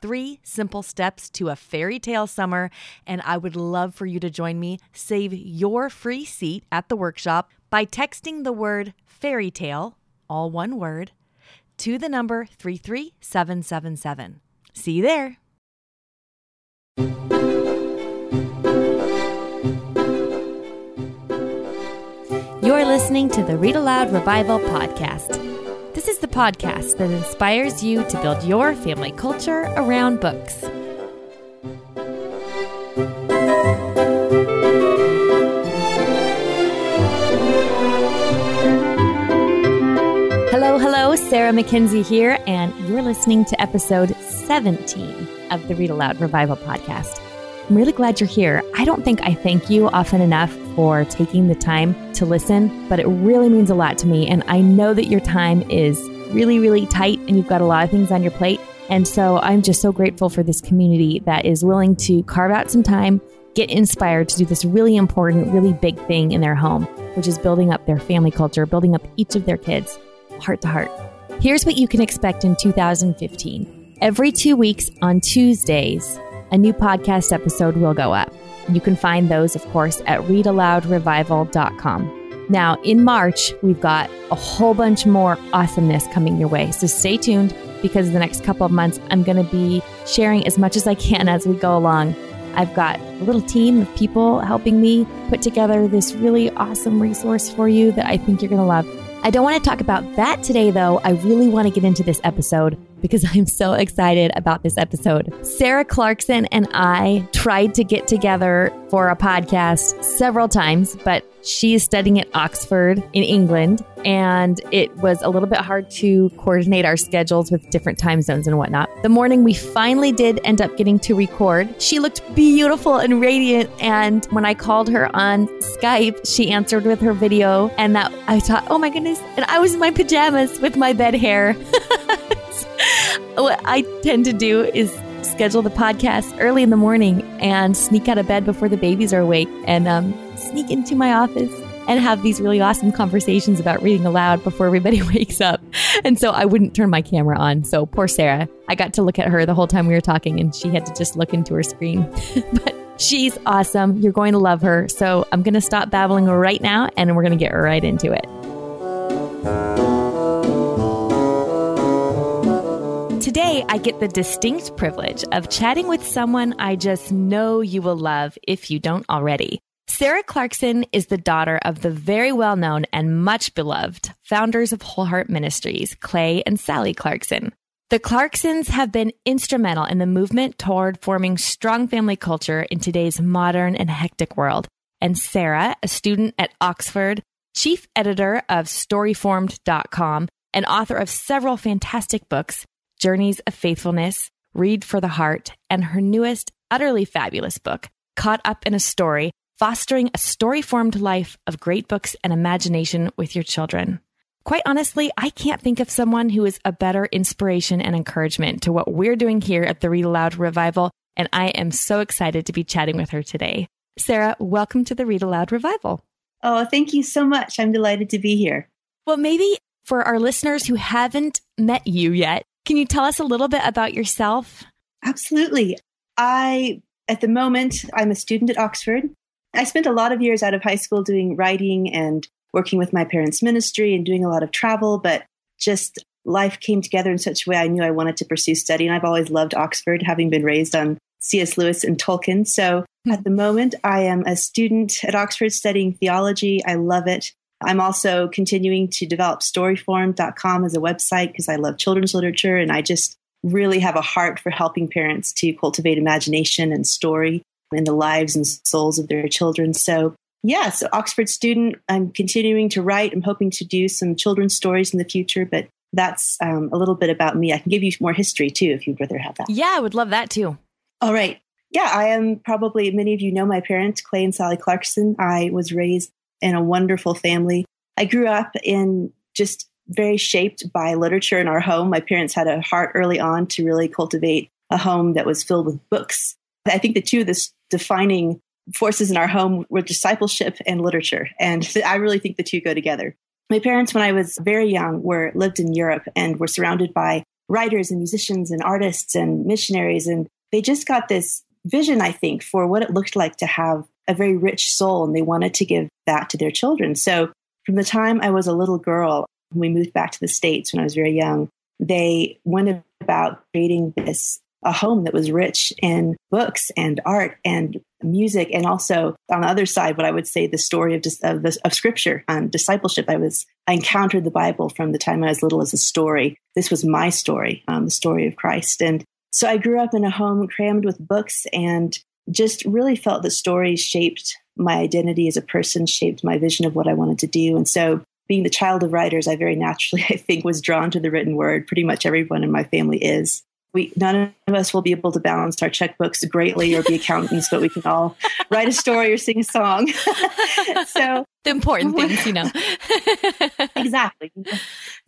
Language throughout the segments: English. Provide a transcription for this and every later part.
three simple steps to a fairy tale summer, and I would love for you to join me. Save your free seat at the workshop by texting the word fairy tale, all one word, to the number 33777. See you there. You're listening to the Read Aloud Revival Podcast. This is the podcast that inspires you to build your family culture around books. Hello, hello, Sarah Mackenzie here, and you're listening to episode 17 of the Read Aloud Revival podcast. I'm really glad you're here. I don't think I thank you often enough for taking the time to listen, but it really means a lot to me. And I know that your time is really, really tight and you've got a lot of things on your plate. And so I'm just so grateful for this community that is willing to carve out some time, get inspired to do this really important, really big thing in their home, which is building up their family culture, building up each of their kids heart to heart. Here's what you can expect in 2015. Every two weeks on Tuesdays, a new podcast episode will go up. You can find those, of course, at readaloudrevival.com. Now, in March, we've got a whole bunch more awesomeness coming your way. So stay tuned because the next couple of months, I'm going to be sharing as much as I can as we go along. I've got a little team of people helping me put together this really awesome resource for you that I think you're going to love. I don't want to talk about that today, though. I really want to get into this episode because I'm so excited about this episode. Sarah Clarkson and I tried to get together for a podcast several times, but she is studying at Oxford in England, and it was a little bit hard to coordinate our schedules with different time zones and whatnot. The morning we finally did end up getting to record, she looked beautiful and radiant. And when I called her on Skype, she answered with her video, and that I thought, oh my goodness, and I was in my pajamas with my bed hair. what I tend to do is schedule the podcast early in the morning and sneak out of bed before the babies are awake and um, sneak into my office and have these really awesome conversations about reading aloud before everybody wakes up. And so I wouldn't turn my camera on. So poor Sarah, I got to look at her the whole time we were talking and she had to just look into her screen. but she's awesome. You're going to love her. So I'm going to stop babbling right now and we're going to get right into it. I get the distinct privilege of chatting with someone I just know you will love if you don't already. Sarah Clarkson is the daughter of the very well known and much beloved founders of Whole Heart Ministries, Clay and Sally Clarkson. The Clarksons have been instrumental in the movement toward forming strong family culture in today's modern and hectic world. And Sarah, a student at Oxford, chief editor of Storyformed.com, and author of several fantastic books, Journeys of Faithfulness, Read for the Heart, and her newest, utterly fabulous book, Caught Up in a Story, Fostering a Story Formed Life of Great Books and Imagination with Your Children. Quite honestly, I can't think of someone who is a better inspiration and encouragement to what we're doing here at the Read Aloud Revival, and I am so excited to be chatting with her today. Sarah, welcome to the Read Aloud Revival. Oh, thank you so much. I'm delighted to be here. Well, maybe for our listeners who haven't met you yet, can you tell us a little bit about yourself? Absolutely. I, at the moment, I'm a student at Oxford. I spent a lot of years out of high school doing writing and working with my parents' ministry and doing a lot of travel, but just life came together in such a way I knew I wanted to pursue study. And I've always loved Oxford, having been raised on C.S. Lewis and Tolkien. So hmm. at the moment, I am a student at Oxford studying theology. I love it. I'm also continuing to develop storyform.com as a website because I love children's literature and I just really have a heart for helping parents to cultivate imagination and story in the lives and souls of their children. So, yeah, so Oxford student, I'm continuing to write. I'm hoping to do some children's stories in the future, but that's um, a little bit about me. I can give you more history too if you'd rather have that. Yeah, I would love that too. All right. yeah, I am probably, many of you know my parents, Clay and Sally Clarkson. I was raised in a wonderful family. I grew up in just very shaped by literature in our home. My parents had a heart early on to really cultivate a home that was filled with books. I think the two of the defining forces in our home were discipleship and literature. And I really think the two go together. My parents, when I was very young, were lived in Europe and were surrounded by writers and musicians and artists and missionaries. And they just got this vision, I think, for what it looked like to have a very rich soul. And they wanted to give to their children. So from the time I was a little girl, we moved back to the States when I was very young, they went about creating this a home that was rich in books and art and music and also on the other side what i would say the story of of, of scripture and discipleship. I was i encountered the bible from the time i was little as a story. This was my story um, the story of christ. And so i grew up in a home crammed with books and just really felt that stories shaped my identity as a person shaped my vision of what i wanted to do and so being the child of writers i very naturally i think was drawn to the written word pretty much everyone in my family is we none of us will be able to balance our checkbooks greatly or be accountants, but we can all write a story or sing a song. so the important things, you know. exactly.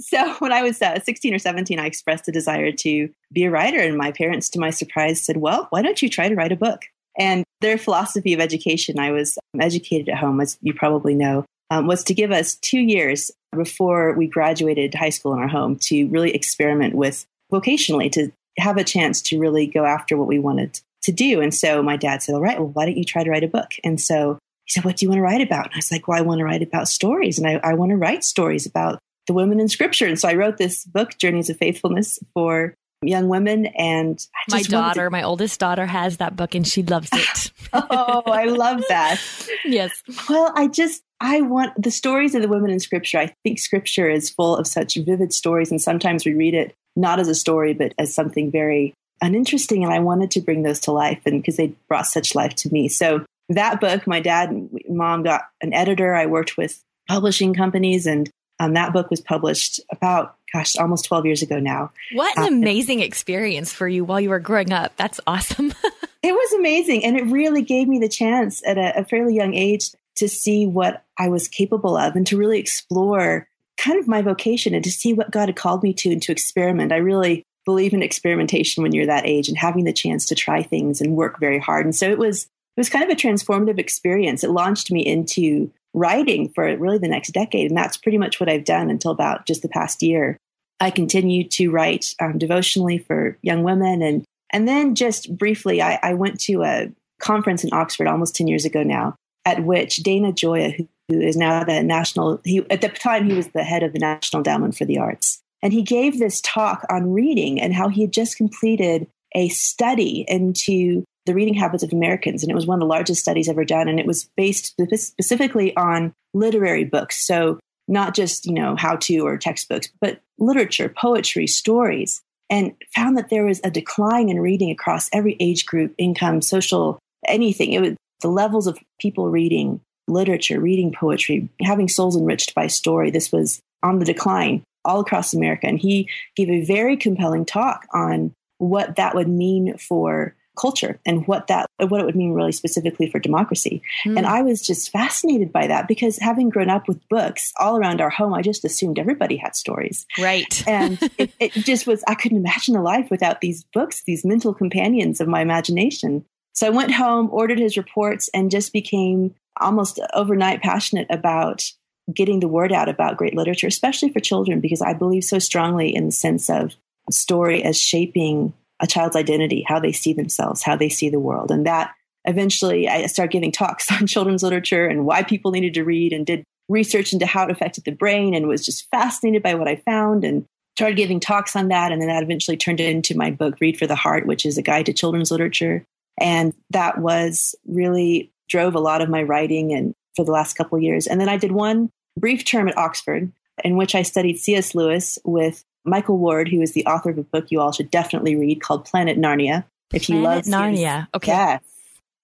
So when I was uh, 16 or 17, I expressed a desire to be a writer, and my parents, to my surprise, said, "Well, why don't you try to write a book?" And their philosophy of education, I was educated at home, as you probably know, um, was to give us two years before we graduated high school in our home to really experiment with vocationally to have a chance to really go after what we wanted to do. And so my dad said, All right, well, why don't you try to write a book? And so he said, What do you want to write about? And I was like, Well, I want to write about stories and I, I want to write stories about the women in scripture. And so I wrote this book, Journeys of Faithfulness, for young women. And my daughter, to- my oldest daughter, has that book and she loves it. oh, I love that. yes. Well, I just, I want the stories of the women in scripture. I think scripture is full of such vivid stories. And sometimes we read it not as a story, but as something very uninteresting. And I wanted to bring those to life and because they brought such life to me. So that book, my dad and mom got an editor. I worked with publishing companies and um, that book was published about, gosh, almost 12 years ago now. What an uh, amazing experience for you while you were growing up. That's awesome. it was amazing. And it really gave me the chance at a, a fairly young age to see what I was capable of and to really explore kind of my vocation and to see what God had called me to and to experiment. I really believe in experimentation when you're that age and having the chance to try things and work very hard. And so it was it was kind of a transformative experience. It launched me into writing for really the next decade, and that's pretty much what I've done until about just the past year. I continue to write um, devotionally for young women, and and then just briefly, I, I went to a conference in Oxford almost ten years ago now, at which Dana Gioia, who who is now the national, he, at the time he was the head of the National Endowment for the Arts. And he gave this talk on reading and how he had just completed a study into the reading habits of Americans. And it was one of the largest studies ever done. And it was based specifically on literary books. So not just, you know, how to or textbooks, but literature, poetry, stories, and found that there was a decline in reading across every age group, income, social, anything. It was the levels of people reading literature, reading poetry, having souls enriched by story. This was on the decline all across America. And he gave a very compelling talk on what that would mean for culture and what that what it would mean really specifically for democracy. Mm. And I was just fascinated by that because having grown up with books all around our home, I just assumed everybody had stories. Right. and it, it just was I couldn't imagine a life without these books, these mental companions of my imagination. So I went home, ordered his reports, and just became almost overnight passionate about getting the word out about great literature, especially for children, because I believe so strongly in the sense of story as shaping a child's identity, how they see themselves, how they see the world. And that eventually I started giving talks on children's literature and why people needed to read and did research into how it affected the brain and was just fascinated by what I found and started giving talks on that. And then that eventually turned into my book, Read for the Heart, which is a guide to children's literature. And that was really drove a lot of my writing and for the last couple years. And then I did one brief term at Oxford in which I studied C.S. Lewis with Michael Ward, who is the author of a book you all should definitely read called Planet Narnia. If you Planet love Narnia, okay, yeah,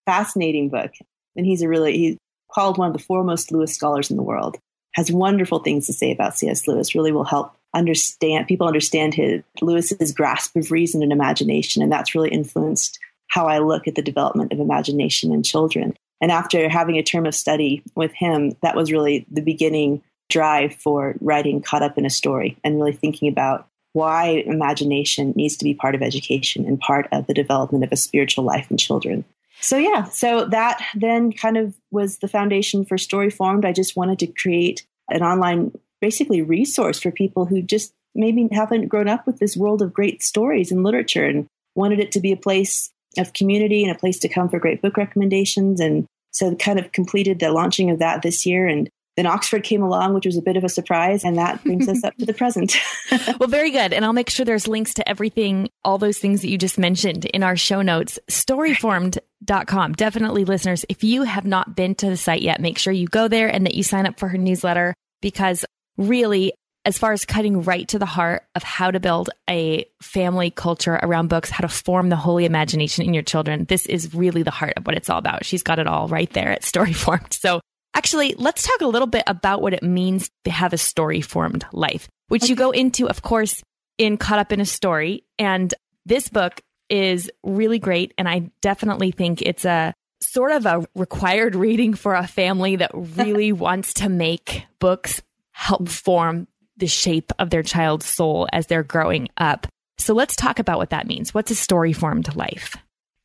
fascinating book. And he's a really he's called one of the foremost Lewis scholars in the world. Has wonderful things to say about C.S. Lewis. Really will help understand people understand his Lewis's grasp of reason and imagination, and that's really influenced how I look at the development of imagination in children. And after having a term of study with him, that was really the beginning drive for writing Caught Up in a Story and really thinking about why imagination needs to be part of education and part of the development of a spiritual life in children. So, yeah, so that then kind of was the foundation for Story Formed. I just wanted to create an online, basically, resource for people who just maybe haven't grown up with this world of great stories and literature and wanted it to be a place of community and a place to come for great book recommendations. And so, kind of completed the launching of that this year. And then Oxford came along, which was a bit of a surprise, and that brings us up to the present. well, very good. And I'll make sure there's links to everything, all those things that you just mentioned in our show notes, storyformed.com. Definitely, listeners, if you have not been to the site yet, make sure you go there and that you sign up for her newsletter because really, as far as cutting right to the heart of how to build a family culture around books, how to form the holy imagination in your children, this is really the heart of what it's all about. She's got it all right there at Storyformed. So Actually, let's talk a little bit about what it means to have a story formed life, which okay. you go into, of course, in Caught Up in a Story. And this book is really great. And I definitely think it's a sort of a required reading for a family that really wants to make books help form the shape of their child's soul as they're growing up. So let's talk about what that means. What's a story formed life?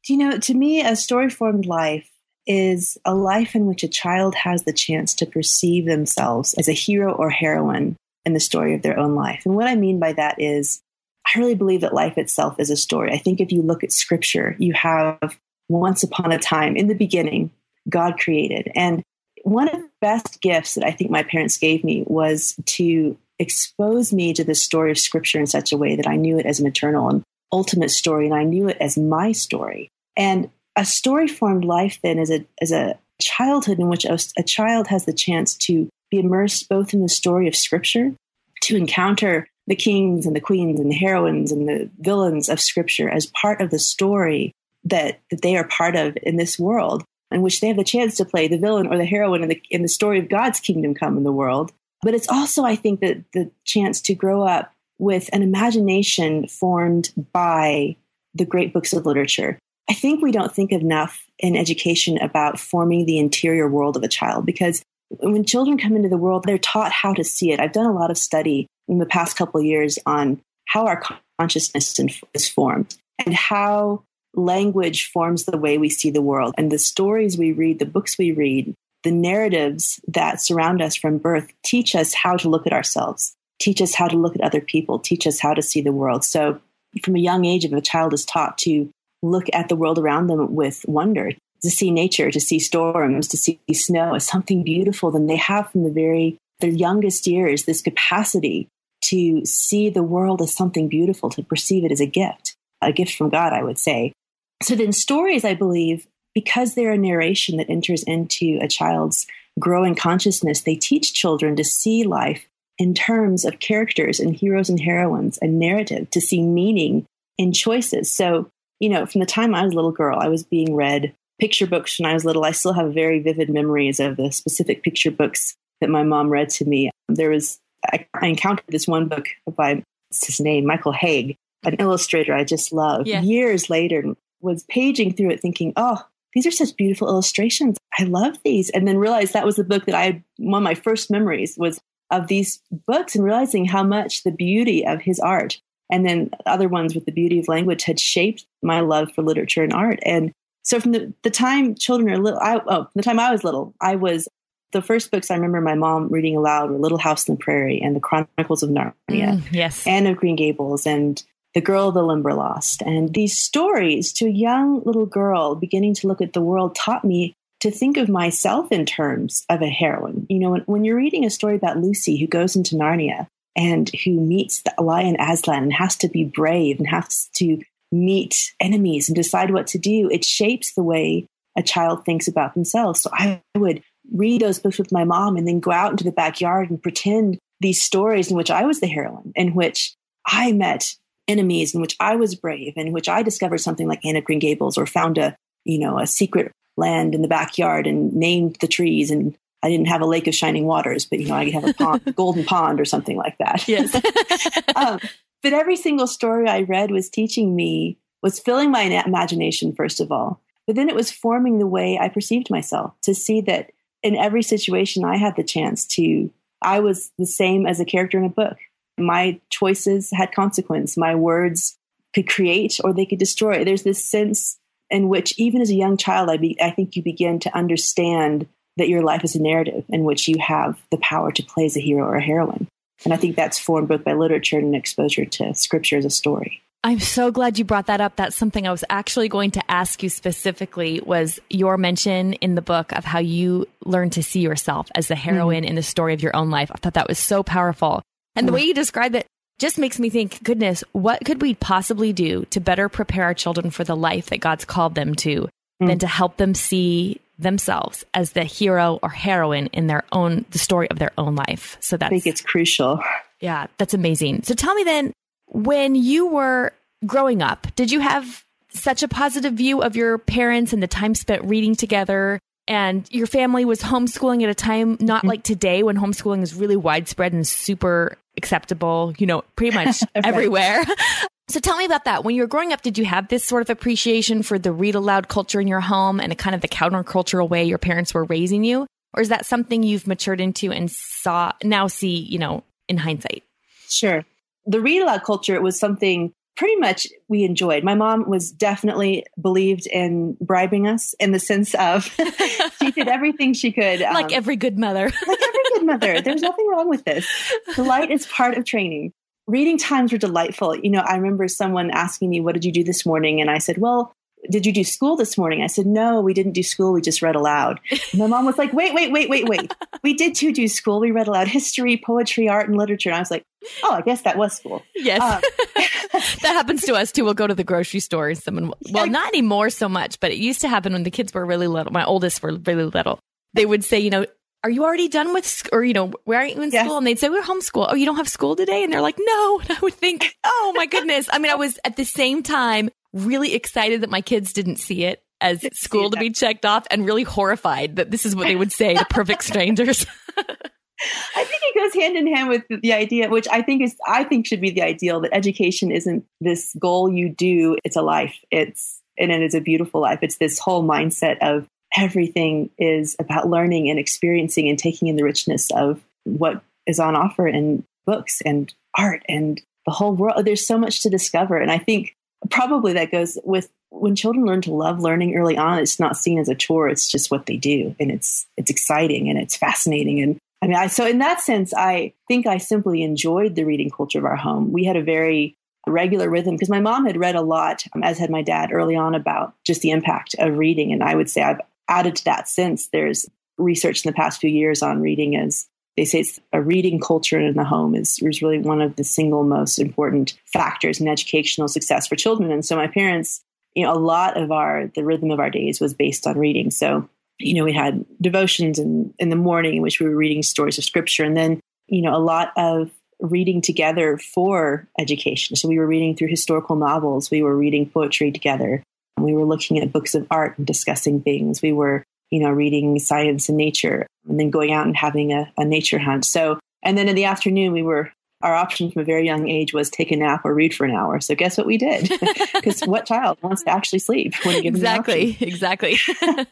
Do you know, to me, a story formed life is a life in which a child has the chance to perceive themselves as a hero or heroine in the story of their own life. And what I mean by that is, I really believe that life itself is a story. I think if you look at scripture, you have once upon a time, in the beginning, God created. And one of the best gifts that I think my parents gave me was to expose me to the story of scripture in such a way that I knew it as an eternal and ultimate story, and I knew it as my story. And a story formed life then is a, is a childhood in which a, a child has the chance to be immersed both in the story of scripture, to encounter the kings and the queens and the heroines and the villains of scripture as part of the story that, that they are part of in this world, in which they have the chance to play the villain or the heroine in the, in the story of God's kingdom come in the world. But it's also, I think, that the chance to grow up with an imagination formed by the great books of literature I think we don't think enough in education about forming the interior world of a child because when children come into the world, they're taught how to see it. I've done a lot of study in the past couple years on how our consciousness is formed and how language forms the way we see the world. And the stories we read, the books we read, the narratives that surround us from birth teach us how to look at ourselves, teach us how to look at other people, teach us how to see the world. So from a young age, if a child is taught to look at the world around them with wonder, to see nature, to see storms, to see snow as something beautiful, then they have from the very their youngest years this capacity to see the world as something beautiful, to perceive it as a gift, a gift from God, I would say. So then stories, I believe, because they're a narration that enters into a child's growing consciousness, they teach children to see life in terms of characters and heroes and heroines and narrative, to see meaning in choices. So you know, from the time I was a little girl, I was being read picture books when I was little. I still have very vivid memories of the specific picture books that my mom read to me. There was, I, I encountered this one book by, what's his name, Michael Hague, an illustrator I just love. Yeah. Years later, was paging through it thinking, oh, these are such beautiful illustrations. I love these. And then realized that was the book that I had, one of my first memories was of these books and realizing how much the beauty of his art and then other ones with the beauty of language had shaped my love for literature and art. And so from the, the time children are little, I, oh, the time I was little, I was the first books I remember my mom reading aloud were Little House in the Prairie and The Chronicles of Narnia, mm, yes, Anne of Green Gables, and The Girl of the Limberlost. And these stories to a young little girl beginning to look at the world taught me to think of myself in terms of a heroine. You know, when, when you're reading a story about Lucy who goes into Narnia, and who meets the lion Aslan and has to be brave and has to meet enemies and decide what to do, it shapes the way a child thinks about themselves. So I would read those books with my mom and then go out into the backyard and pretend these stories in which I was the heroine, in which I met enemies, in which I was brave, in which I discovered something like Anne of Green Gables or found a, you know, a secret land in the backyard and named the trees and I didn't have a lake of shining waters, but you know, I could have a pond, golden pond or something like that. Yes. um, but every single story I read was teaching me was filling my imagination, first of all. But then it was forming the way I perceived myself to see that in every situation I had the chance to, I was the same as a character in a book. My choices had consequence. My words could create or they could destroy. There's this sense in which, even as a young child, I, be, I think you begin to understand that your life is a narrative in which you have the power to play as a hero or a heroine. And I think that's formed both by literature and exposure to scripture as a story. I'm so glad you brought that up. That's something I was actually going to ask you specifically was your mention in the book of how you learned to see yourself as the heroine mm-hmm. in the story of your own life. I thought that was so powerful. And mm-hmm. the way you describe it just makes me think, goodness, what could we possibly do to better prepare our children for the life that God's called them to mm-hmm. than to help them see themselves as the hero or heroine in their own the story of their own life. So that's I think it's crucial. Yeah, that's amazing. So tell me then, when you were growing up, did you have such a positive view of your parents and the time spent reading together? And your family was homeschooling at a time not mm-hmm. like today when homeschooling is really widespread and super acceptable, you know, pretty much everywhere. So tell me about that. When you were growing up, did you have this sort of appreciation for the read aloud culture in your home and a kind of the countercultural way your parents were raising you? Or is that something you've matured into and saw now see, you know, in hindsight? Sure. The read aloud culture was something pretty much we enjoyed. My mom was definitely believed in bribing us in the sense of she did everything she could. Um, like every good mother. like every good mother. There's nothing wrong with this. Delight is part of training reading times were delightful. You know, I remember someone asking me, What did you do this morning? And I said, Well, did you do school this morning? I said, No, we didn't do school. We just read aloud. And my mom was like, Wait, wait, wait, wait, wait. We did too do school. We read aloud history, poetry, art, and literature. And I was like, Oh, I guess that was school. Yes. Um, that happens to us too. We'll go to the grocery store and someone, well, not anymore so much, but it used to happen when the kids were really little. My oldest were really little. They would say, you know, are you already done with, sc-? or, you know, where are you in school? And they'd say, we're homeschool. Oh, you don't have school today? And they're like, no. And I would think, oh my goodness. I mean, I was at the same time really excited that my kids didn't see it as school to be checked off and really horrified that this is what they would say to perfect strangers. I think it goes hand in hand with the idea, which I think is, I think should be the ideal that education isn't this goal you do. It's a life. It's, and it is a beautiful life. It's this whole mindset of everything is about learning and experiencing and taking in the richness of what is on offer in books and art and the whole world. There's so much to discover. And I think probably that goes with when children learn to love learning early on, it's not seen as a chore. It's just what they do. And it's, it's exciting and it's fascinating. And I mean, I, so in that sense, I think I simply enjoyed the reading culture of our home. We had a very regular rhythm because my mom had read a lot, um, as had my dad early on about just the impact of reading. And I would say I've added to that since there's research in the past few years on reading as they say it's a reading culture in the home is, is really one of the single most important factors in educational success for children. And so my parents, you know, a lot of our the rhythm of our days was based on reading. So, you know, we had devotions in, in the morning in which we were reading stories of scripture and then, you know, a lot of reading together for education. So we were reading through historical novels, we were reading poetry together. We were looking at books of art and discussing things. We were, you know, reading science and nature and then going out and having a, a nature hunt. So, and then in the afternoon, we were, our option from a very young age was take a nap or read for an hour. So guess what we did? Because what child wants to actually sleep when you give exactly, exactly.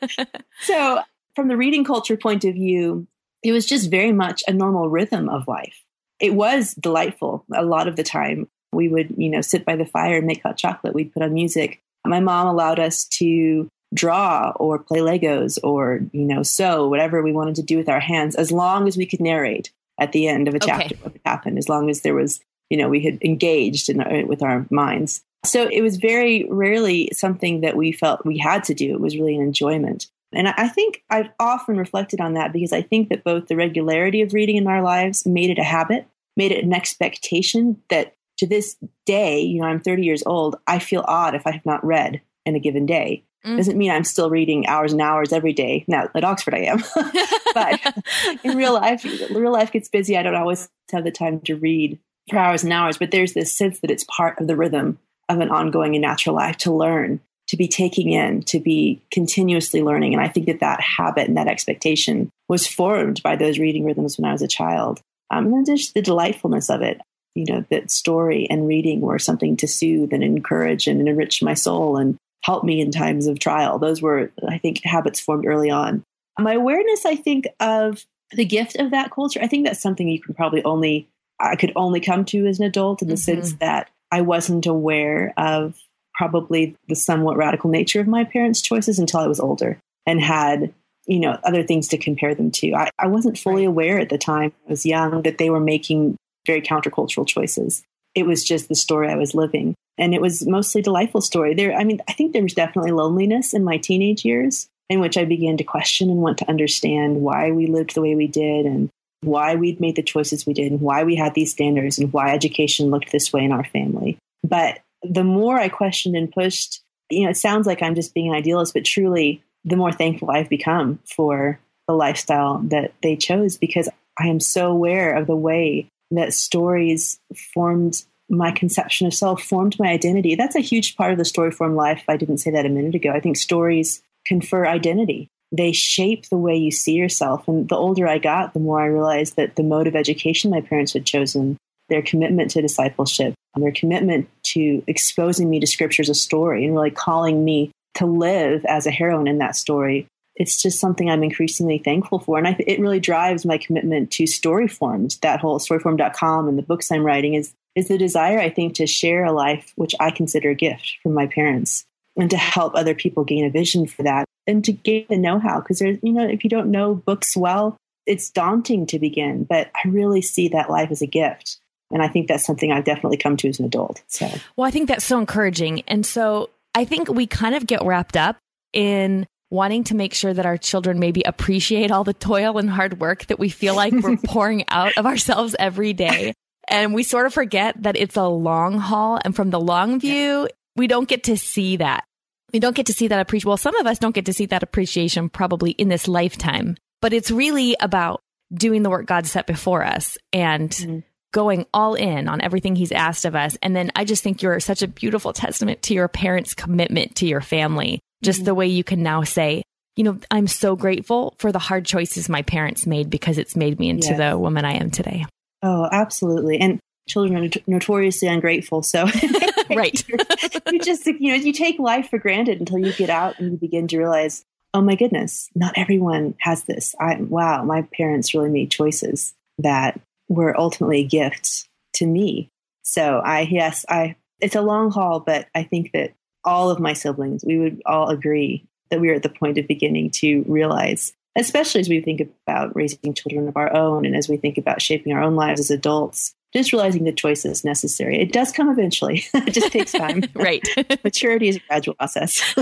so from the reading culture point of view, it was just very much a normal rhythm of life. It was delightful a lot of the time. We would, you know, sit by the fire and make hot chocolate. We'd put on music. My mom allowed us to draw or play Legos or, you know, sew, whatever we wanted to do with our hands, as long as we could narrate at the end of a chapter okay. what happened, as long as there was, you know, we had engaged in, uh, with our minds. So it was very rarely something that we felt we had to do. It was really an enjoyment. And I think I've often reflected on that because I think that both the regularity of reading in our lives made it a habit, made it an expectation that to this day, you know, I'm 30 years old, I feel odd if I have not read in a given day. Mm. Doesn't mean I'm still reading hours and hours every day. Now at Oxford I am, but in real life, real life gets busy. I don't always have the time to read for hours and hours. But there's this sense that it's part of the rhythm of an ongoing and natural life to learn, to be taking in, to be continuously learning. And I think that that habit and that expectation was formed by those reading rhythms when I was a child. Um, and then just the delightfulness of it. you know, that story and reading were something to soothe and encourage and enrich my soul and help me in times of trial. Those were, I think, habits formed early on. My awareness, I think, of the gift of that culture, I think that's something you can probably only, I could only come to as an adult in the mm-hmm. sense that I wasn't aware of probably the somewhat radical nature of my parents' choices until I was older and had you know other things to compare them to i, I wasn't fully aware at the time i was young that they were making very countercultural choices it was just the story i was living. And it was mostly delightful story. There i mean i think there was definitely loneliness in my teenage years in which i began to question and want to understand why we lived the way we did and why we'd made the choices we did and why we had these standards and why education looked this way in our family. But the more i questioned and pushed you know it sounds like i'm just being an idealist but truly the more thankful I've become for the lifestyle that they chose because I am so aware of the way that stories formed my conception of self, formed my identity. That's a huge part of the story form life. I didn't say that a minute ago. I think stories confer identity. They shape the way you see yourself. And the older I got, the more I realized that the mode of education my parents had chosen, their commitment to discipleship, their commitment to exposing me to scripture as a story and really calling me to live as a heroine in that story it's just something I'm increasingly thankful for. And I, it really drives my commitment to story forms. That whole storyform.com and the books I'm writing is, is the desire, I think, to share a life which I consider a gift from my parents and to help other people gain a vision for that and to gain the know how. Because there's, you know, if you don't know books well, it's daunting to begin, but I really see that life as a gift. And I think that's something I've definitely come to as an adult. So, well, I think that's so encouraging. And so I think we kind of get wrapped up in wanting to make sure that our children maybe appreciate all the toil and hard work that we feel like we're pouring out of ourselves every day. And we sort of forget that it's a long haul. And from the long view, we don't get to see that. We don't get to see that appreciation. Well, some of us don't get to see that appreciation probably in this lifetime, but it's really about doing the work God set before us and mm-hmm going all in on everything he's asked of us. And then I just think you're such a beautiful testament to your parents' commitment to your family. Just mm-hmm. the way you can now say, you know, I'm so grateful for the hard choices my parents made because it's made me into yes. the woman I am today. Oh, absolutely. And children are notoriously ungrateful. So, right. you just, you know, you take life for granted until you get out and you begin to realize, oh my goodness, not everyone has this. I, wow, my parents really made choices that were ultimately gifts to me. So I, yes, I, it's a long haul, but I think that all of my siblings, we would all agree that we are at the point of beginning to realize, especially as we think about raising children of our own and as we think about shaping our own lives as adults, just realizing the choices necessary. It does come eventually. it just takes time. right. Maturity is a gradual process.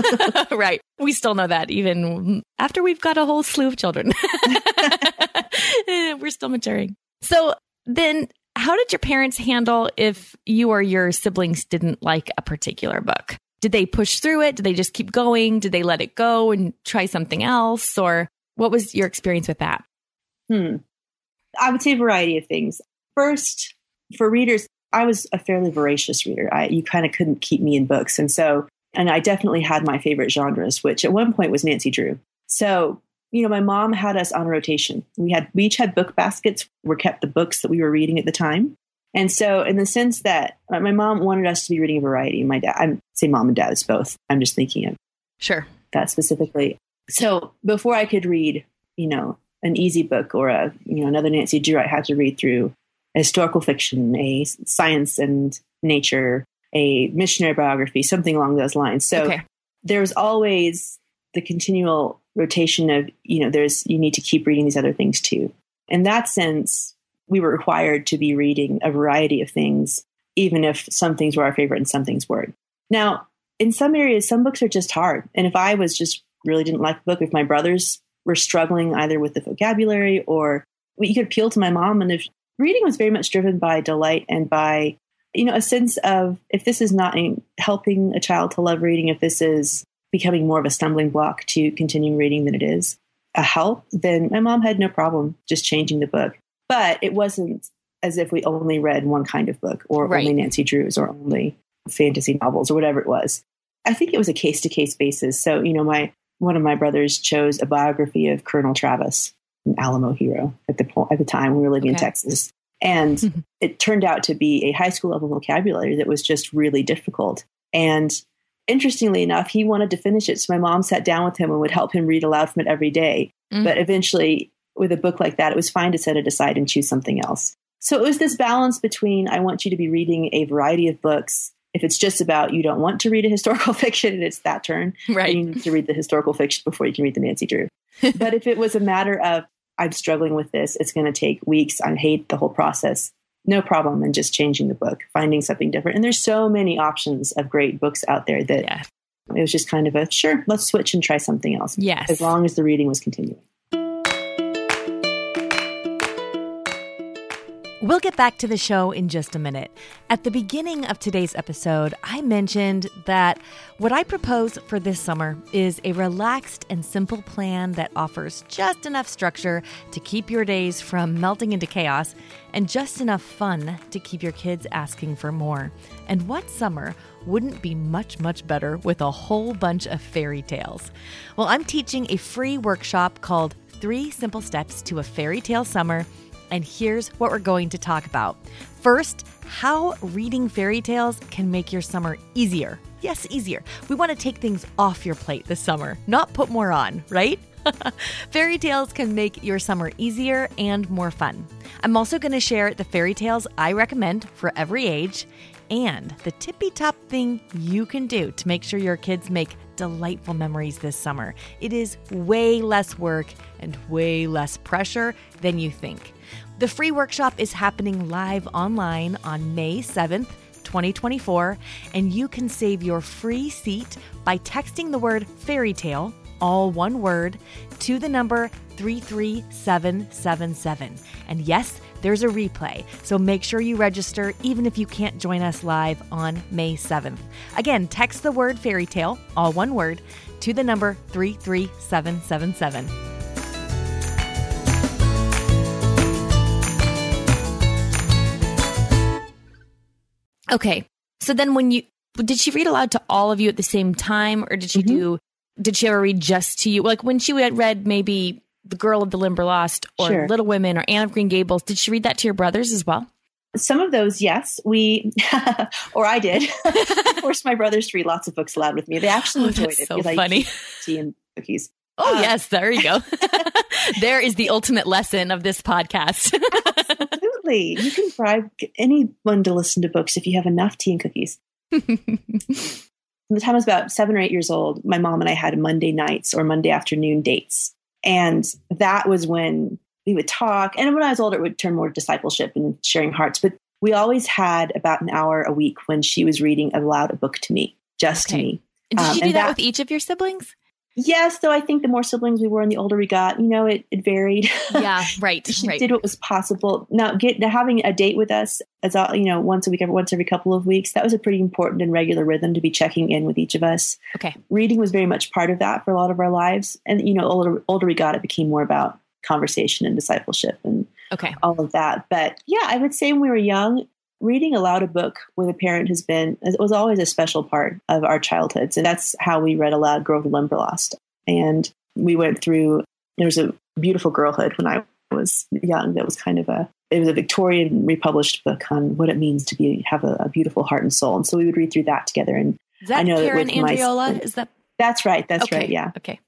right. We still know that even after we've got a whole slew of children. We're still maturing. So then how did your parents handle if you or your siblings didn't like a particular book? Did they push through it? Did they just keep going? Did they let it go and try something else? Or what was your experience with that? Hmm. I would say a variety of things. First, for readers, I was a fairly voracious reader. I, you kind of couldn't keep me in books. And so, and I definitely had my favorite genres, which at one point was Nancy Drew. So you know, my mom had us on rotation. We had we each had book baskets were kept the books that we were reading at the time. And so, in the sense that uh, my mom wanted us to be reading a variety, my dad, I'm say mom and dad is both. I'm just thinking of sure that specifically. So before I could read, you know, an easy book or a you know another Nancy Drew, I had to read through a historical fiction, a science and nature, a missionary biography, something along those lines. So okay. there was always the continual rotation of, you know, there's, you need to keep reading these other things too. In that sense, we were required to be reading a variety of things, even if some things were our favorite and some things weren't. Now, in some areas, some books are just hard. And if I was just really didn't like the book, if my brothers were struggling either with the vocabulary or you could appeal to my mom. And if reading was very much driven by delight and by, you know, a sense of if this is not helping a child to love reading, if this is becoming more of a stumbling block to continuing reading than it is a help, then my mom had no problem just changing the book. But it wasn't as if we only read one kind of book or right. only Nancy Drews or only fantasy novels or whatever it was. I think it was a case to case basis. So, you know, my one of my brothers chose a biography of Colonel Travis, an Alamo hero at the at the time we were living okay. in Texas. And it turned out to be a high school level vocabulary that was just really difficult. And interestingly enough, he wanted to finish it. So my mom sat down with him and would help him read aloud from it every day. Mm-hmm. But eventually, with a book like that, it was fine to set it aside and choose something else. So it was this balance between I want you to be reading a variety of books. If it's just about you don't want to read a historical fiction and it's that turn, right. you need to read the historical fiction before you can read the Nancy Drew. but if it was a matter of I'm struggling with this, it's going to take weeks, I hate the whole process, no problem in just changing the book, finding something different. And there's so many options of great books out there that yeah. it was just kind of a sure, let's switch and try something else. Yes. As long as the reading was continuing. We'll get back to the show in just a minute. At the beginning of today's episode, I mentioned that what I propose for this summer is a relaxed and simple plan that offers just enough structure to keep your days from melting into chaos and just enough fun to keep your kids asking for more. And what summer wouldn't be much, much better with a whole bunch of fairy tales? Well, I'm teaching a free workshop called Three Simple Steps to a Fairy Tale Summer and here's what we're going to talk about. First, how reading fairy tales can make your summer easier. Yes, easier. We want to take things off your plate this summer, not put more on, right? fairy tales can make your summer easier and more fun. I'm also going to share the fairy tales I recommend for every age and the tippy top thing you can do to make sure your kids make delightful memories this summer. It is way less work and way less pressure than you think. The free workshop is happening live online on May 7th. 2024, and you can save your free seat by texting the word fairy tale, all one word, to the number 33777. And yes, there's a replay, so make sure you register even if you can't join us live on May 7th. Again, text the word fairy tale, all one word, to the number 33777. Okay. So then when you did she read aloud to all of you at the same time or did she mm-hmm. do did she ever read just to you? Like when she had read maybe The Girl of the Limberlost or sure. Little Women or Anne of Green Gables, did she read that to your brothers as well? Some of those, yes. We, or I did, forced my brothers to read lots of books aloud with me. They actually oh, enjoyed it. So funny. Tea and cookies. Oh, uh, yes. There you go. there is the ultimate lesson of this podcast. Absolutely. You can bribe anyone to listen to books if you have enough tea and cookies. From the time I was about seven or eight years old, my mom and I had Monday nights or Monday afternoon dates. And that was when we would talk. And when I was older, it would turn more discipleship and sharing hearts. But we always had about an hour a week when she was reading aloud a book to me, just okay. to me. Did um, you do that, that, with each of your siblings? Yes, though I think the more siblings we were and the older we got, you know, it, it varied. Yeah, right. she right. did what was possible. Now, get having a date with us as you know, once a week, every once every couple of weeks, that was a pretty important and regular rhythm to be checking in with each of us. Okay. Reading was very much part of that for a lot of our lives, and you know, older older we got, it became more about conversation and discipleship and okay all of that. But yeah, I would say when we were young, reading aloud a book with a parent has been it was always a special part of our childhoods and that's how we read aloud girl of limberlost and we went through, there was a beautiful girlhood when I was young that was kind of a, it was a Victorian republished book on what it means to be, have a, a beautiful heart and soul. And so we would read through that together. And Is that I know Karen that Andreola? My, Is that? That's right. That's okay. right. Yeah. Okay.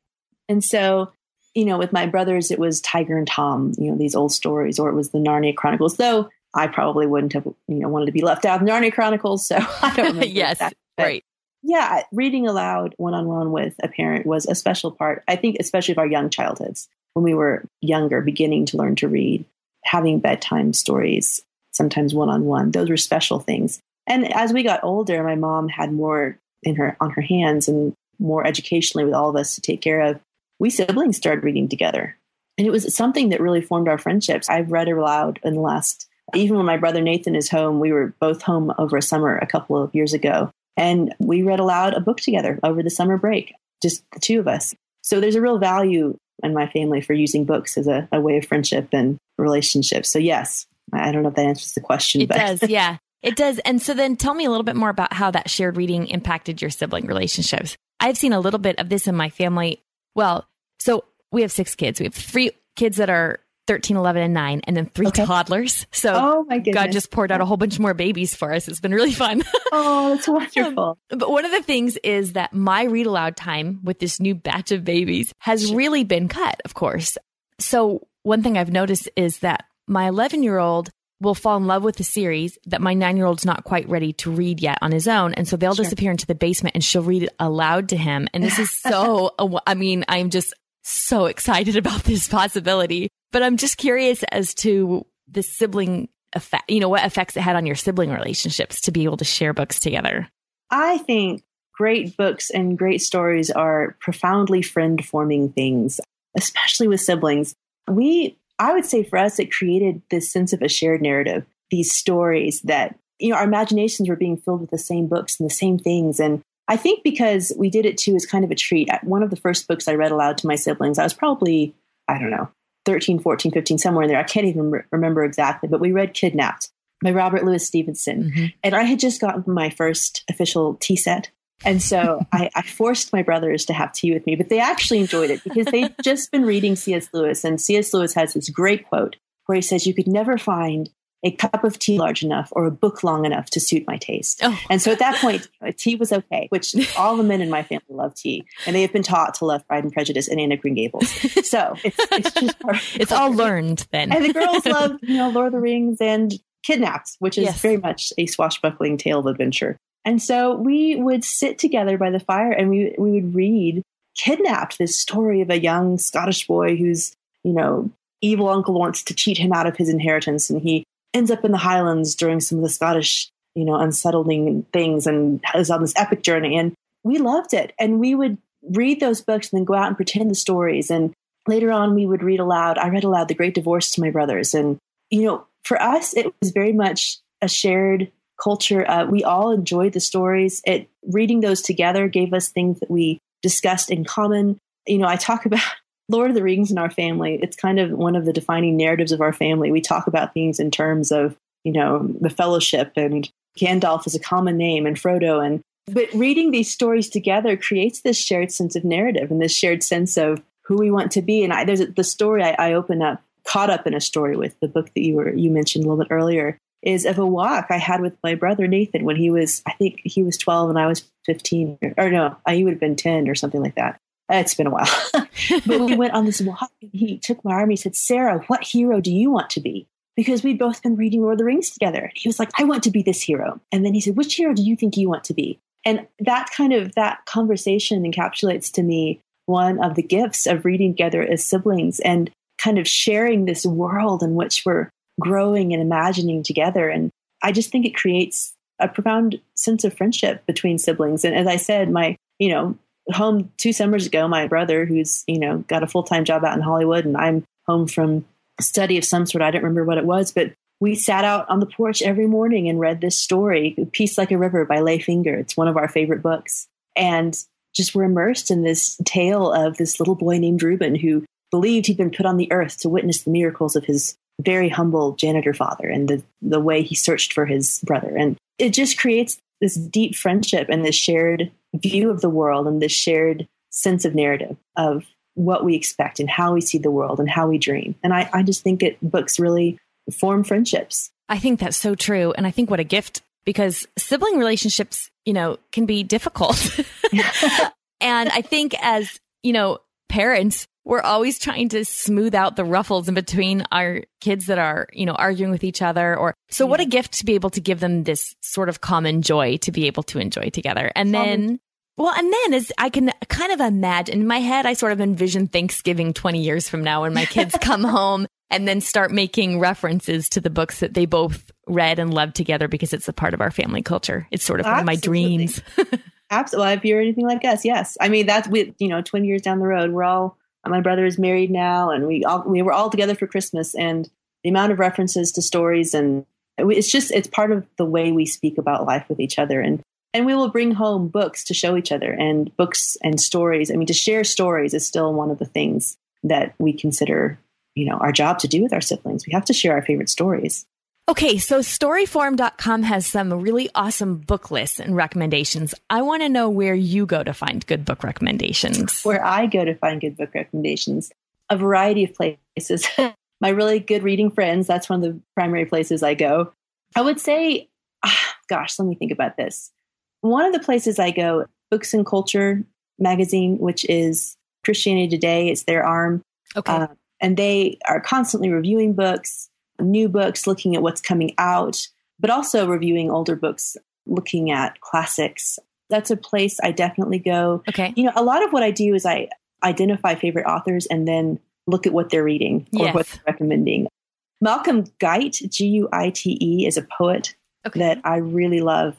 And so, you know, with my brothers, it was Tiger and Tom, you know, these old stories, or it was the Narnia Chronicles, though I probably wouldn't have, you know, wanted to be left out of Narnia Chronicles. So I don't remember. yes. That, right yeah, reading aloud one on one with a parent was a special part, I think, especially of our young childhoods when we were younger, beginning to learn to read, having bedtime stories, sometimes one on one. Those were special things. And as we got older, my mom had more in her on her hands and more educationally with all of us to take care of. We siblings started reading together. And it was something that really formed our friendships. I've read aloud in the last, even when my brother Nathan is home, we were both home over a summer a couple of years ago. And we read aloud a book together over the summer break, just the two of us. So there's a real value in my family for using books as a, a way of friendship and relationships. So, yes, I don't know if that answers the question. But it but. does, yeah. It does. And so then tell me a little bit more about how that shared reading impacted your sibling relationships. I've seen a little bit of this in my family. Well, so we have six kids. We have three kids that are 13, 11, and 9, and then three okay. toddlers. So oh my God just poured out a whole bunch more babies for us. It's been really fun. Oh, that's wonderful. um, but one of the things is that my read aloud time with this new batch of babies has really been cut, of course. So one thing I've noticed is that my 11 year old will fall in love with the series that my nine year old's not quite ready to read yet on his own. And so they'll sure. disappear into the basement and she'll read it aloud to him. And this is so, I mean, I'm just so excited about this possibility, but I'm just curious as to the sibling effect, you know, what effects it had on your sibling relationships to be able to share books together. I think great books and great stories are profoundly friend forming things, especially with siblings. We, I would say for us, it created this sense of a shared narrative, these stories that, you know, our imaginations were being filled with the same books and the same things. And I think because we did it too as kind of a treat. One of the first books I read aloud to my siblings, I was probably, I don't know, 13, 14, 15, somewhere in there. I can't even re- remember exactly, but we read Kidnapped by Robert Louis Stevenson. Mm-hmm. And I had just gotten my first official tea set. And so I, I, forced my brothers to have tea with me, but they actually enjoyed it because they'd just been reading C.S. Lewis. And C.S. Lewis has this great quote where he says, You could never find a cup of tea large enough or a book long enough to suit my taste. Oh. And so at that point, tea was okay, which all the men in my family love tea. And they have been taught to love Pride and Prejudice and Anne of Green Gables. So it's, it's just It's all learned then. And the girls love, you know, Lord of the Rings and Kidnapped, which is yes. very much a swashbuckling tale of adventure. And so we would sit together by the fire and we, we would read Kidnapped, this story of a young Scottish boy who's, you know, evil uncle wants to cheat him out of his inheritance and he ends up in the Highlands during some of the Scottish, you know, unsettling things and is on this epic journey. And we loved it. And we would read those books and then go out and pretend the stories. And later on, we would read aloud. I read aloud The Great Divorce to my brothers. And, you know, for us, it was very much a shared culture. Uh, we all enjoyed the stories. It reading those together gave us things that we discussed in common. You know, I talk about Lord of the Rings in our family, it's kind of one of the defining narratives of our family. We talk about things in terms of, you know, the fellowship and Gandalf is a common name and Frodo and but reading these stories together creates this shared sense of narrative and this shared sense of who we want to be. And I, there's a, the story I, I open up, caught up in a story with the book that you were you mentioned a little bit earlier, is of a walk I had with my brother Nathan when he was, I think he was 12 and I was 15, or, or no, he would have been 10 or something like that. It's been a while. but we went on this walk. and He took my arm. He said, Sarah, what hero do you want to be? Because we'd both been reading Lord of the Rings together. He was like, I want to be this hero. And then he said, Which hero do you think you want to be? And that kind of that conversation encapsulates to me one of the gifts of reading together as siblings and kind of sharing this world in which we're growing and imagining together. And I just think it creates a profound sense of friendship between siblings. And as I said, my, you know, home two summers ago, my brother, who's, you know, got a full time job out in Hollywood, and I'm home from study of some sort. I don't remember what it was, but we sat out on the porch every morning and read this story, Peace Like a River by Leif Enger. It's one of our favorite books. And just were immersed in this tale of this little boy named Reuben who believed he'd been put on the earth to witness the miracles of his very humble janitor father and the, the way he searched for his brother. And it just creates this deep friendship and this shared view of the world and this shared sense of narrative of what we expect and how we see the world and how we dream. And I, I just think it books really form friendships. I think that's so true. And I think what a gift because sibling relationships, you know, can be difficult. and I think as, you know, parents, we're always trying to smooth out the ruffles in between our kids that are, you know, arguing with each other or so what a gift to be able to give them this sort of common joy to be able to enjoy together. And then well, and then as I can kind of imagine in my head, I sort of envision Thanksgiving 20 years from now when my kids come home and then start making references to the books that they both read and loved together because it's a part of our family culture. It's sort of Absolutely. one of my dreams. Absolutely. Well, if you're anything like us, yes. I mean, that's with, you know, 20 years down the road, we're all my brother is married now, and we all we were all together for Christmas, and the amount of references to stories and it's just it's part of the way we speak about life with each other and and we will bring home books to show each other and books and stories i mean to share stories is still one of the things that we consider you know our job to do with our siblings we have to share our favorite stories Okay, so storyformed.com has some really awesome book lists and recommendations. I want to know where you go to find good book recommendations. Where I go to find good book recommendations, a variety of places. my really good reading friends. That's one of the primary places I go. I would say, ah, gosh, let me think about this. One of the places I go, Books and Culture magazine, which is Christianity Today. It's their arm. Okay. Uh, and they are constantly reviewing books, new books, looking at what's coming out, but also reviewing older books, looking at classics. That's a place I definitely go. Okay. You know, a lot of what I do is I identify favorite authors and then look at what they're reading or yes. what they're recommending. Malcolm Guite, G U I T E, is a poet okay. that I really love.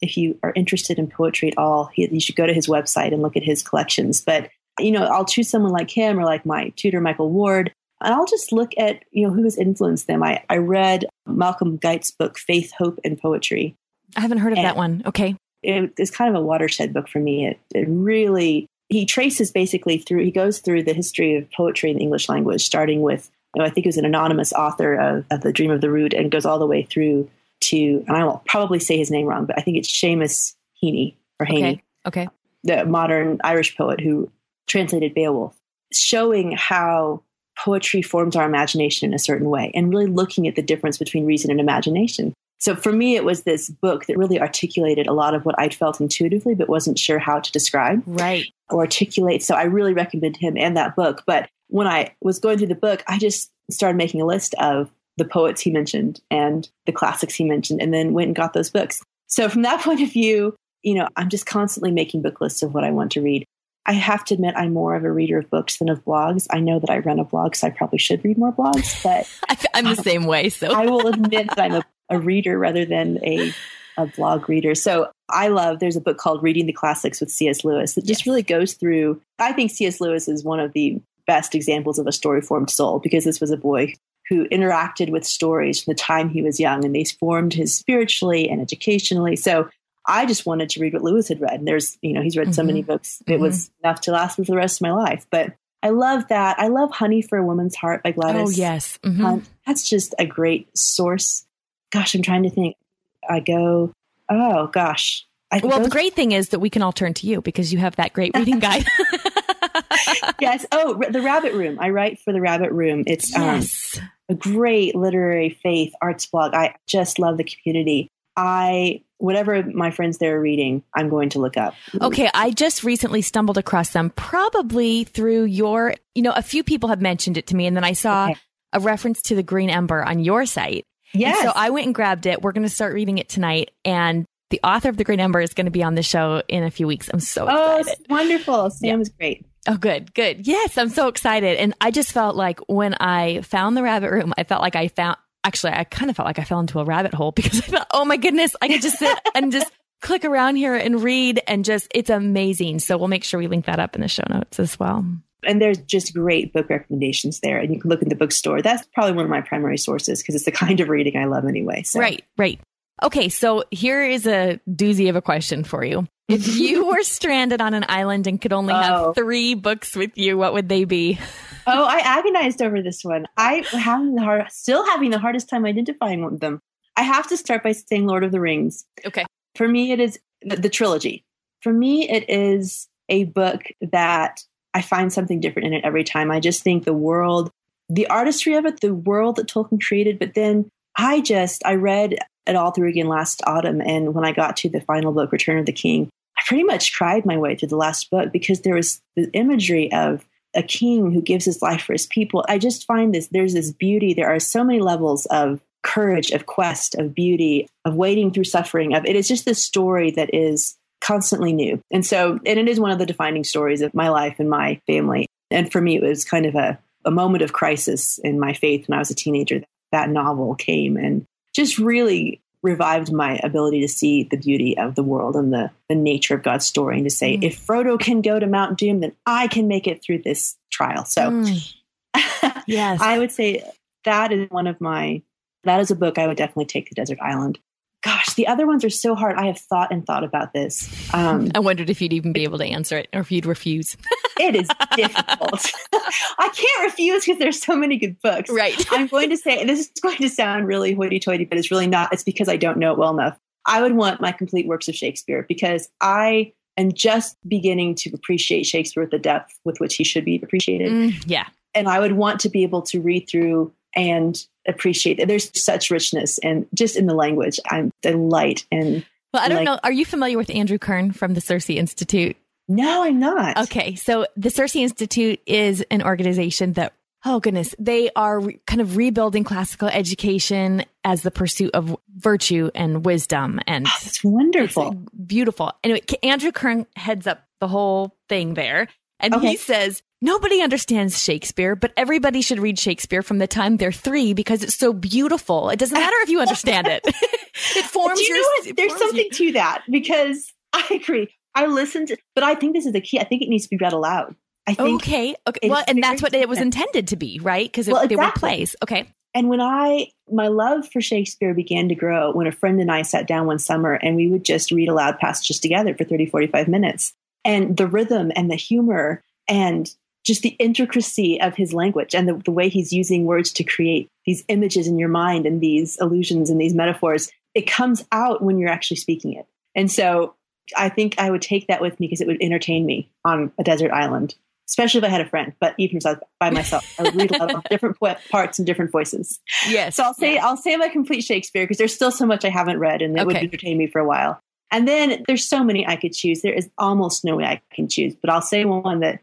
If you are interested in poetry at all, you should go to his website and look at his collections. But you know, I'll choose someone like him or like my tutor, Michael Ward, and I'll just look at, you know, who has influenced them. I, I read Malcolm Guite's book, Faith, Hope, and Poetry. I haven't heard of that one. Okay. It, it's kind of a watershed book for me. It, it really, he traces basically through, he goes through the history of poetry in the English language, starting with, you know, I think it was an anonymous author of, of The Dream of the Rood and goes all the way through to, and I will probably say his name wrong, but I think it's Seamus Heaney or Haney. Okay. okay. The modern Irish poet who translated Beowulf, showing how poetry forms our imagination in a certain way and really looking at the difference between reason and imagination. So for me, it was this book that really articulated a lot of what I'd felt intuitively, but wasn't sure how to describe. Right. Or articulate. So I really recommend him and that book. But when I was going through the book, I just started making a list of the poets he mentioned and the classics he mentioned, and then went and got those books. So from that point of view, you know, I'm just constantly making book lists of what I want to read. I have to admit, I'm more of a reader of books than of blogs. I know that I run a blog, so I probably should read more blogs, but I'm the same way. So I will admit that I'm a, a reader rather than a, a blog reader. So I love, there's a book called Reading the Classics with C.S. Lewis that just yes. really goes through. I think C.S. Lewis is one of the best examples of a story formed soul because this was a boy who interacted with stories from the time he was young and they formed his spiritually and educationally. So I just wanted to read what Lewis had read. And there's, you know, he's read mm-hmm. so many mm-hmm. books. It mm-hmm. was enough to last me for the rest of my life. But I love that. I love Honey for a Woman's Heart by Gladys. Oh, yes. Mm-hmm. that's just a great source. Gosh, I'm trying to think. I go, oh, gosh. I well, the great thing is that we can all turn to you because you have that great reading guide. yes. Oh, The Rabbit Room. I write for The Rabbit Room. It's um, yes. um, a great literary faith arts blog. I just love the community. I whatever my friends there are reading, I'm going to look up. Okay, I just recently stumbled across them, probably through your. You know, a few people have mentioned it to me, and then I saw okay. a reference to the Green Ember on your site. Yes. And so I went and grabbed it. We're going to start reading it tonight, and the author of the Green Ember is going to be on the show in a few weeks. I'm so oh, excited. Oh, wonderful! Sam yeah. great. Oh, good, good. Yes, I'm so excited. And I just felt like when I found the rabbit room, I felt like I found actually, I kind of felt like I fell into a rabbit hole because I thought, oh my goodness, I could just sit and just click around here and read and just, it's amazing. So we'll make sure we link that up in the show notes as well. And there's just great book recommendations there. And you can look in the bookstore. That's probably one of my primary sources because it's the kind of reading I love anyway. So. Right, right. Okay, so here is a doozy of a question for you. If you were stranded on an island and could only have oh. three books with you, what would they be? Oh, I agonized over this one. I having the hard, still having the hardest time identifying them. I have to start by saying Lord of the Rings. Okay. For me, it is the, the trilogy. For me, it is a book that I find something different in it every time. I just think the world, the artistry of it, the world that Tolkien created, but then I just, I read it all through again last autumn. And when I got to the final book, Return of the King, I pretty much cried my way through the last book because there was the imagery of a king who gives his life for his people. I just find this, there's this beauty. There are so many levels of courage, of quest, of beauty, of wading through suffering. Of it is just this story that is constantly new. And so, and it is one of the defining stories of my life and my family. And for me, it was kind of a, a moment of crisis in my faith when I was a teenager. That novel came and just really revived my ability to see the beauty of the world and the, the nature of God's story and to say, mm. if Frodo can go to Mount Doom, then I can make it through this trial. So mm. yes, I would say that is one of my, that is a book I would definitely take to Desert Island gosh, the other ones are so hard. I have thought and thought about this. Um, I wondered if you'd even be able to answer it or if you'd refuse. it is difficult. I can't refuse because there's so many good books. Right. I'm going to say, and this is going to sound really hoity toity, but it's really not. It's because I don't know it well enough. I would want my complete works of Shakespeare because I am just beginning to appreciate Shakespeare with the depth with which he should be appreciated. Mm, yeah. And I would want to be able to read through and appreciate it. There's such richness and just in the language. I'm delight and well, I don't like, know. Are you familiar with Andrew Kern from the Circe Institute? No, I'm not. Okay. So the Circe Institute is an organization that Oh goodness, they are re- kind of rebuilding classical education as the pursuit of virtue and wisdom, and oh, it's wonderful, it's beautiful. Anyway, Andrew Kern heads up the whole thing there, and okay. he says nobody understands Shakespeare, but everybody should read Shakespeare from the time they're three because it's so beautiful. It doesn't matter if you understand it; it forms you your. There's something you. to that because I agree. I listened, but I think this is the key. I think it needs to be read aloud. I think okay, okay. Well, and that's what it was intended to be, right? Because well, exactly. they were plays. Okay. And when I, my love for Shakespeare began to grow when a friend and I sat down one summer and we would just read aloud passages together for 30, 45 minutes. And the rhythm and the humor and just the intricacy of his language and the, the way he's using words to create these images in your mind and these illusions and these metaphors, it comes out when you're actually speaking it. And so I think I would take that with me because it would entertain me on a desert island especially if I had a friend. But even if I was by myself, I would read a lot of different parts and different voices. Yes. So I'll say I'll say my complete Shakespeare because there's still so much I haven't read, and it okay. would entertain me for a while. And then there's so many I could choose. There is almost no way I can choose, but I'll say one that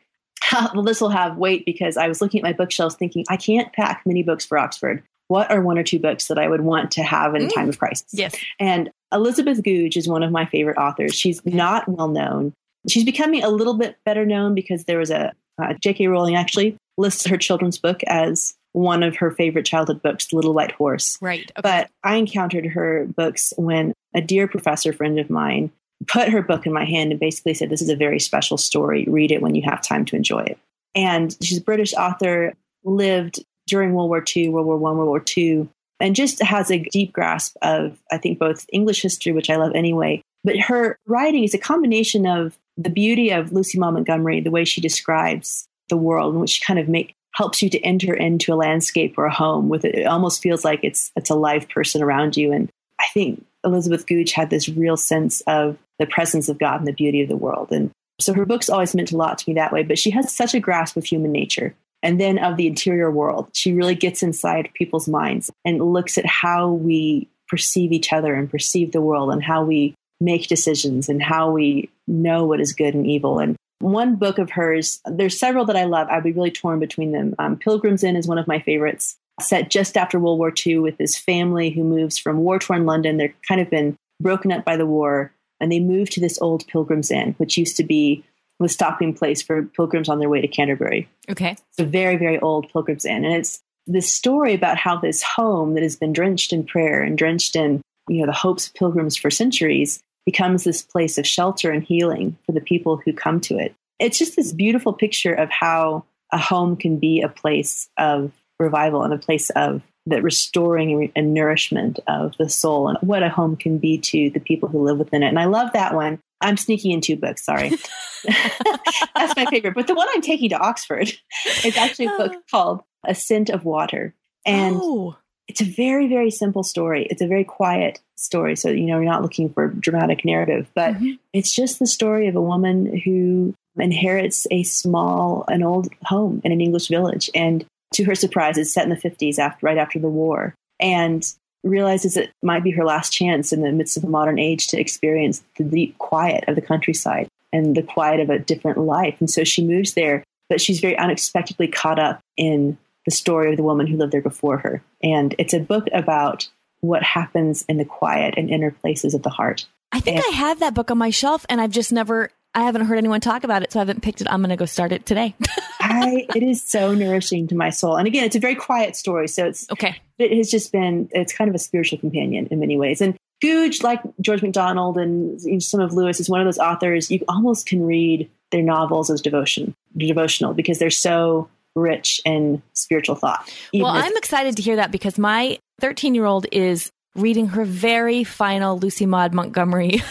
well, this will have weight because I was looking at my bookshelves thinking I can't pack many books for Oxford. What are one or two books that I would want to have in mm. time of crisis? Yes. And Elizabeth Goudge is one of my favorite authors. She's not well known, She's becoming a little bit better known because there was a uh, J.K. Rowling actually lists her children's book as one of her favorite childhood books, Little White Horse. Right. Okay. But I encountered her books when a dear professor friend of mine put her book in my hand and basically said, This is a very special story. Read it when you have time to enjoy it. And she's a British author, lived during World War II, World War One, World War II, and just has a deep grasp of, I think, both English history, which I love anyway, but her writing is a combination of the beauty of Lucy Maud Montgomery, the way she describes the world, in which she kind of make helps you to enter into a landscape or a home with it. It almost feels like it's it's a live person around you. And I think Elizabeth Goudge had this real sense of the presence of God and the beauty of the world. And so her books always meant a lot to me that way. But she has such a grasp of human nature and then of the interior world. She really gets inside people's minds and looks at how we perceive each other and perceive the world and how we make decisions and how we know what is good and evil. And one book of hers, there's several that I love. I'd be really torn between them. Um, Pilgrim's Inn is one of my favorites, set just after World War II with this family who moves from war torn London. They're kind of been broken up by the war, and they move to this old Pilgrim's Inn, which used to be the stopping place for pilgrims on their way to Canterbury. Okay. It's a very, very old Pilgrim's Inn. And it's this story about how this home that has been drenched in prayer and drenched in you know the hopes of pilgrims for centuries becomes this place of shelter and healing for the people who come to it. It's just this beautiful picture of how a home can be a place of revival and a place of that restoring and nourishment of the soul and what a home can be to the people who live within it. And I love that one. I'm sneaking in two books, sorry. That's my favorite. But the one I'm taking to Oxford is actually a book oh. called A Scent of Water. And oh it's a very very simple story it's a very quiet story so you know you're not looking for dramatic narrative but mm-hmm. it's just the story of a woman who inherits a small an old home in an english village and to her surprise it's set in the 50s after right after the war and realizes it might be her last chance in the midst of the modern age to experience the deep quiet of the countryside and the quiet of a different life and so she moves there but she's very unexpectedly caught up in the story of the woman who lived there before her. And it's a book about what happens in the quiet and inner places of the heart. I think and, I have that book on my shelf and I've just never I haven't heard anyone talk about it, so I haven't picked it. I'm going to go start it today. I, it is so nourishing to my soul. And again, it's a very quiet story. So it's, okay. It has just been, it's kind of a spiritual companion in many ways. And Goudge, like George MacDonald and some of Lewis, is one of those authors you almost can read their novels as devotion, devotional because they're so rich in spiritual thought. Well, I'm excited to hear that because my 13 year old is reading her very final Lucy Maud Montgomery.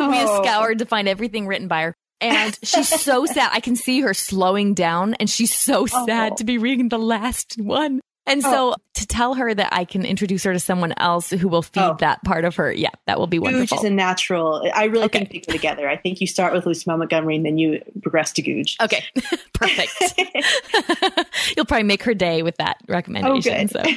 Oh. we have oh. scoured to find everything written by her. And she's so sad. I can see her slowing down and she's so oh. sad oh. to be reading the last one. And so oh. to tell her that I can introduce her to someone else who will feed oh. that part of her, yeah, that will be wonderful. Goudge is a natural. I really okay. can pick them together. I think you start with Lucy Montgomery and then you progress to Goudge. Okay, perfect. You'll probably make her day with that oh, recommendation. Oh, so.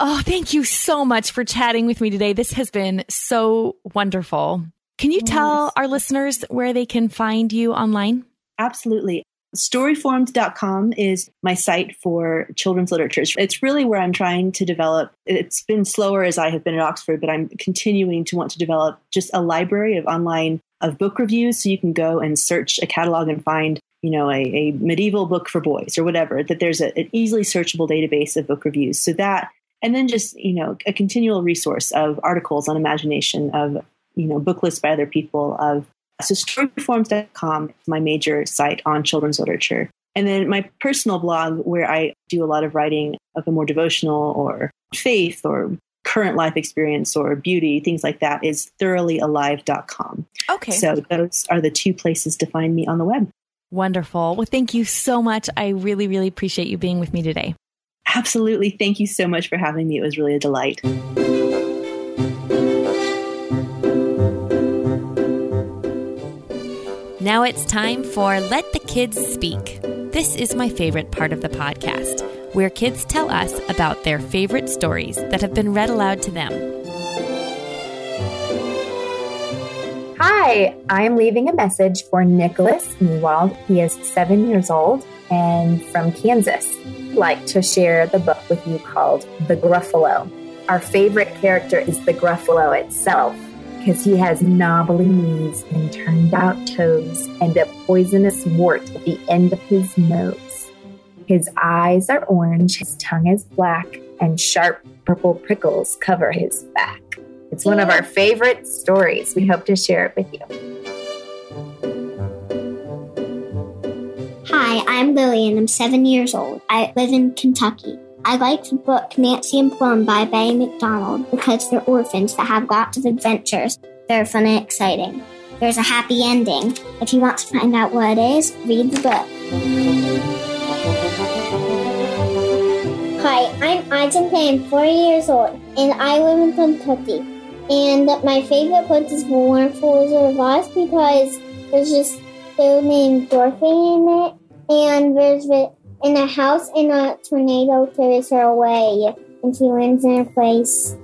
oh, thank you so much for chatting with me today. This has been so wonderful. Can you tell our listeners where they can find you online? Absolutely. Storyformed.com is my site for children's literature. It's really where I'm trying to develop. It's been slower as I have been at Oxford, but I'm continuing to want to develop just a library of online of book reviews so you can go and search a catalog and find you know a, a medieval book for boys or whatever that there's a, an easily searchable database of book reviews so that and then just you know a continual resource of articles on imagination of you know book lists by other people of so storyformed.com is my major site on children's literature. And then my personal blog, where I do a lot of writing of a more devotional or faith or current life experience or beauty, things like that, is thoroughlyalive.com. Okay. So those are the two places to find me on the web. Wonderful. Well, thank you so much. I really, really appreciate you being with me today. Absolutely. Thank you so much for having me. It was really a delight. Now it's time for Let the Kids Speak. This is my favorite part of the podcast, where kids tell us about their favorite stories that have been read aloud to them. Hi, I am leaving a message for Nicholas Newald. He is seven years old and from Kansas. I'd like to share the book with you called The Gruffalo. Our favorite character is the Gruffalo itself because he has knobbly knees and turned out toes and a poisonous wart at the end of his nose. His eyes are orange, his tongue is black, and sharp purple prickles cover his back. It's one of our favorite stories. We hope to share it with you. Hi, I'm Lily and I'm seven years old. I live in Kentucky. I like the book Nancy and Plum by Bay McDonald because they're orphans that have lots of adventures. They're fun and exciting. There's a happy ending. If you want to find out what it is, read the book. Hi, I'm Isaac I'm four years old, and I live in Kentucky. And my favorite book is The Wonderful Wizard of Oz because there's just girl named Dorothy in it, and there's in a house and a tornado carries her away, and she lands in a place.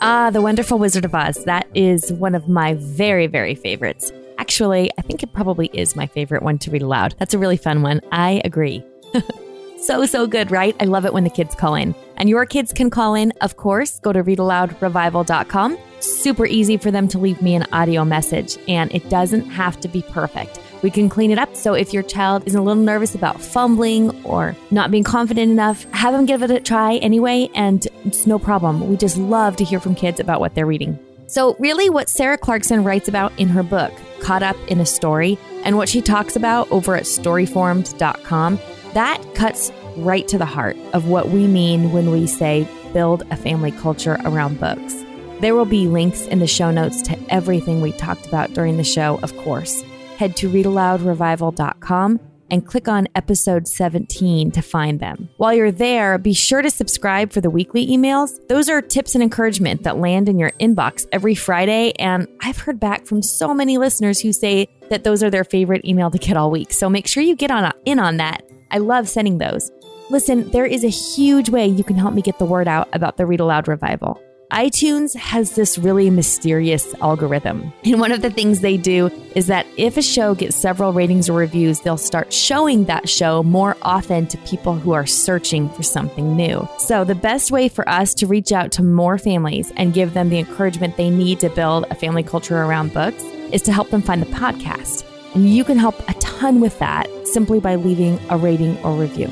Ah, The Wonderful Wizard of Oz. That is one of my very, very favorites. Actually, I think it probably is my favorite one to read aloud. That's a really fun one. I agree. so, so good, right? I love it when the kids call in. And your kids can call in, of course. Go to readaloudrevival.com. Super easy for them to leave me an audio message, and it doesn't have to be perfect. We can clean it up. So if your child is a little nervous about fumbling or not being confident enough, have them give it a try anyway, and it's no problem. We just love to hear from kids about what they're reading. So, really, what Sarah Clarkson writes about in her book, Caught Up in a Story, and what she talks about over at storyformed.com, that cuts right to the heart of what we mean when we say build a family culture around books. There will be links in the show notes to everything we talked about during the show, of course head to readaloudrevival.com and click on episode 17 to find them. While you're there, be sure to subscribe for the weekly emails. Those are tips and encouragement that land in your inbox every Friday. And I've heard back from so many listeners who say that those are their favorite email to get all week. So make sure you get on in on that. I love sending those. Listen, there is a huge way you can help me get the word out about the Read Aloud Revival iTunes has this really mysterious algorithm. And one of the things they do is that if a show gets several ratings or reviews, they'll start showing that show more often to people who are searching for something new. So, the best way for us to reach out to more families and give them the encouragement they need to build a family culture around books is to help them find the podcast. And you can help a ton with that simply by leaving a rating or review.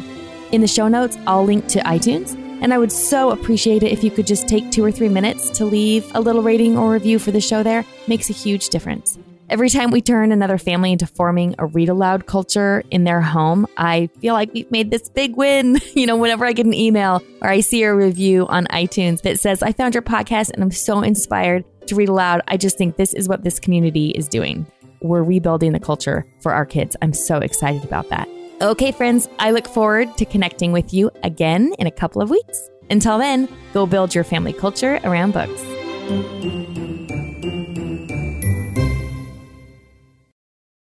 In the show notes, I'll link to iTunes and I would so appreciate it if you could just take two or three minutes to leave a little rating or review for the show there. Makes a huge difference. Every time we turn another family into forming a read aloud culture in their home, I feel like we've made this big win. You know, whenever I get an email or I see a review on iTunes that says, I found your podcast and I'm so inspired to read aloud, I just think this is what this community is doing. We're rebuilding the culture for our kids. I'm so excited about that. Okay, friends, I look forward to connecting with you again in a couple of weeks. Until then, go build your family culture around books.